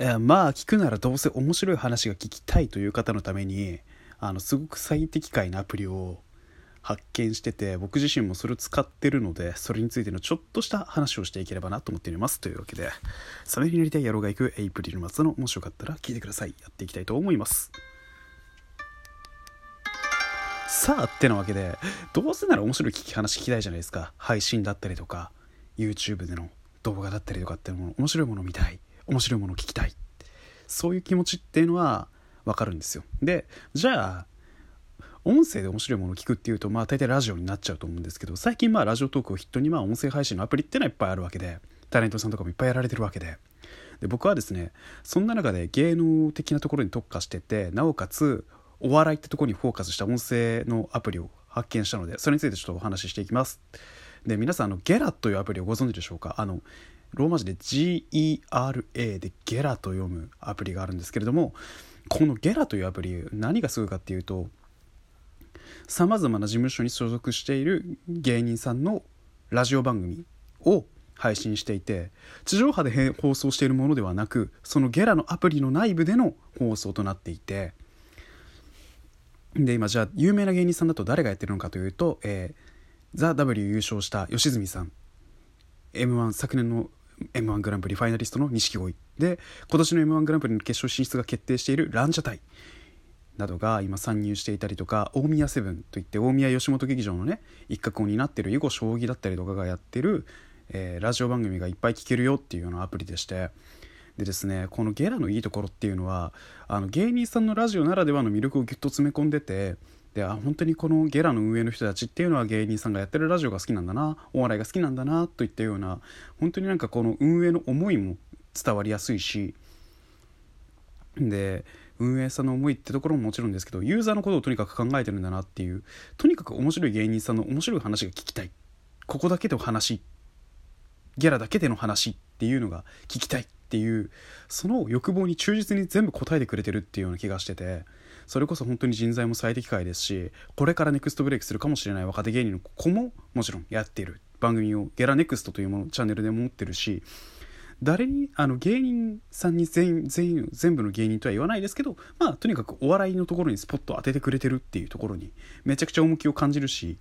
えー、まあ聞くならどうせ面白い話が聞きたいという方のためにあのすごく最適解なアプリを発見してて僕自身もそれを使ってるのでそれについてのちょっとした話をしていければなと思っております。というわけでそれになりたい野郎が行くエイプリル末のもしよかったら聞いてください。やっていきたいと思います。さあってなわけでどうせなら面白い聞き話聞きたいじゃないですか。配信だったりとか YouTube での動画だったりとかっていうのも面白いものを見たい。面白いものを聞きたい。そういう気持ちっていうのは分かるんですよ。でじゃあ音声で面白いものを聞くっていうとまあ大体ラジオになっちゃうと思うんですけど最近まあラジオトークを筆頭にまあ音声配信のアプリっていうのはいっぱいあるわけでタレントさんとかもいっぱいやられてるわけで。で僕はですねそんな中で芸能的なところに特化しててなおかつお笑いってとこにフォーカスした音声のアプリを発見したのでそれについてちょっとお話ししていきます。で皆さんあのゲラというアプリをご存知でしょうか？あのローマ字で GERA でゲラと読むアプリがあるんですけれどもこのゲラというアプリ何がすごいかっていうとさまざまな事務所に所属している芸人さんのラジオ番組を配信していて地上波で放送しているものではなくそのゲラのアプリの内部での放送となっていてで今じゃあ有名な芸人さんだと誰がやってるのかというと「えー、ザ・ w 優勝した吉住さん。m 1昨年の m 1グランプリファイナリストの錦鯉。で今年の m 1グランプリの決勝進出が決定しているランジャタイなどが今参入していたりとか大宮セブンといって大宮吉本劇場のね一角を担ってる囲碁将棋だったりとかがやってる、えー、ラジオ番組がいっぱい聞けるよっていうようなアプリでして。でですねこのゲラのいいところっていうのはあの芸人さんのラジオならではの魅力をぎゅっと詰め込んでてであ本当にこのゲラの運営の人たちっていうのは芸人さんがやってるラジオが好きなんだなお笑いが好きなんだなといったような本当になんかこの運営の思いも伝わりやすいしで運営さんの思いってところももちろんですけどユーザーのことをとにかく考えてるんだなっていうとにかく面白い芸人さんの面白い話が聞きたい。ここだけでの話ギャラだけでの話っていうのが聞きたいっていうその欲望に忠実に全部答えてくれてるっていうような気がしててそれこそ本当に人材も最適解ですしこれからネクストブレイクするかもしれない若手芸人の子ももちろんやってる。番組をゲラネクストというものチャンネルで持ってるし誰にあの芸人さんに全全全部の芸人とは言わないですけどまあとにかくお笑いのところにスポット当ててくれてるっていうところにめちゃくちゃ重きを感じるし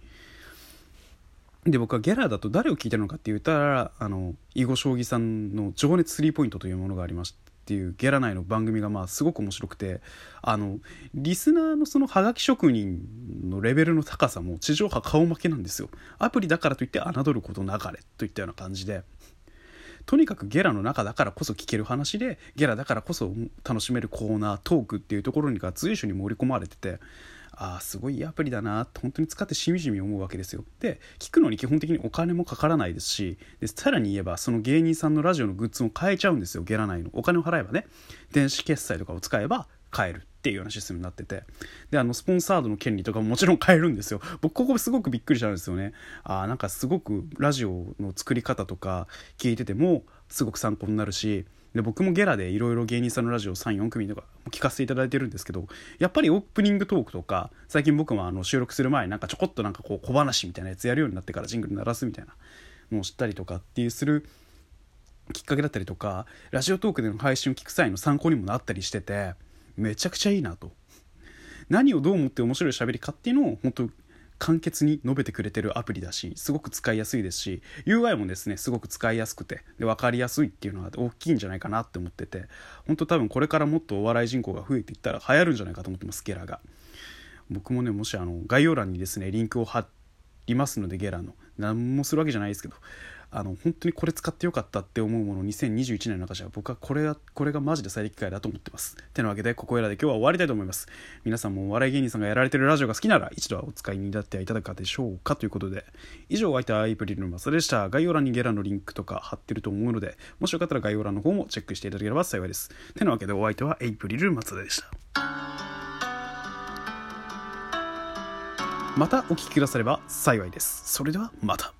で僕はゲラだと誰を聞いてるのかって言ったらあの囲碁将棋さんの「情熱スリーポイント」というものがありましてっていうゲラ内の番組がまあすごく面白くてあのリスナーのそのハガキ職人のレベルの高さも地上波顔負けなんですよ。アプリだからといって侮ることなかれといったような感じで。とにかくゲラの中だからこそ聞ける話でゲラだからこそ楽しめるコーナートークっていうところにが随所に盛り込まれててああすごいいいアプリだなって本当に使ってしみじみ思うわけですよ。で聞くのに基本的にお金もかからないですしでさらに言えばその芸人さんのラジオのグッズも買えちゃうんですよ。ゲラ内の。お金を払えばね。電子決済とかを使えば買えるっていうようなシステムになってて。であのスポンサードの権利とかももちろん買えるんですよ。僕ここすごくびっくりしたんですよね。あなんかすごくラジオの作り方とか聞いててもすごく参考になるしで僕もゲラでいろいろ芸人さんのラジオ34組とか聞かせていただいてるんですけどやっぱりオープニングトークとか最近僕もあの収録する前になんかちょこっとなんかこう小話みたいなやつやるようになってからジングル鳴らすみたいなのを知ったりとかっていうするきっかけだったりとかラジオトークでの配信を聞く際の参考にもなったりしててめちゃくちゃいいなと。何をどう思って面白い喋りかっていうのを本当簡潔に述べてくれてるアプリだしすごく使いやすいですし UI もですねすごく使いやすくてで分かりやすいっていうのは大きいんじゃないかなって思ってて本当多分これからもっとお笑い人口が増えていったら流行るんじゃないかと思ってますゲラが。僕もねもしあの概要欄にですねリンクを貼りますのでゲラの。何もするわけじゃないですけど。あの本当にこれ使ってよかったって思うもの2021年の中じゃ僕はこれがこれがマジで最適解だと思ってます。てなわけでここらで今日は終わりたいと思います。皆さんもお笑い芸人さんがやられてるラジオが好きなら一度はお使いになっていただかでしょうかということで以上お相手はアイプリルのマサでした。概要欄にゲラのリンクとか貼ってると思うのでもしよかったら概要欄の方もチェックしていただければ幸いです。てなわけでお相手はエイプリル松田でした。またお聴きくだされば幸いです。それではまた。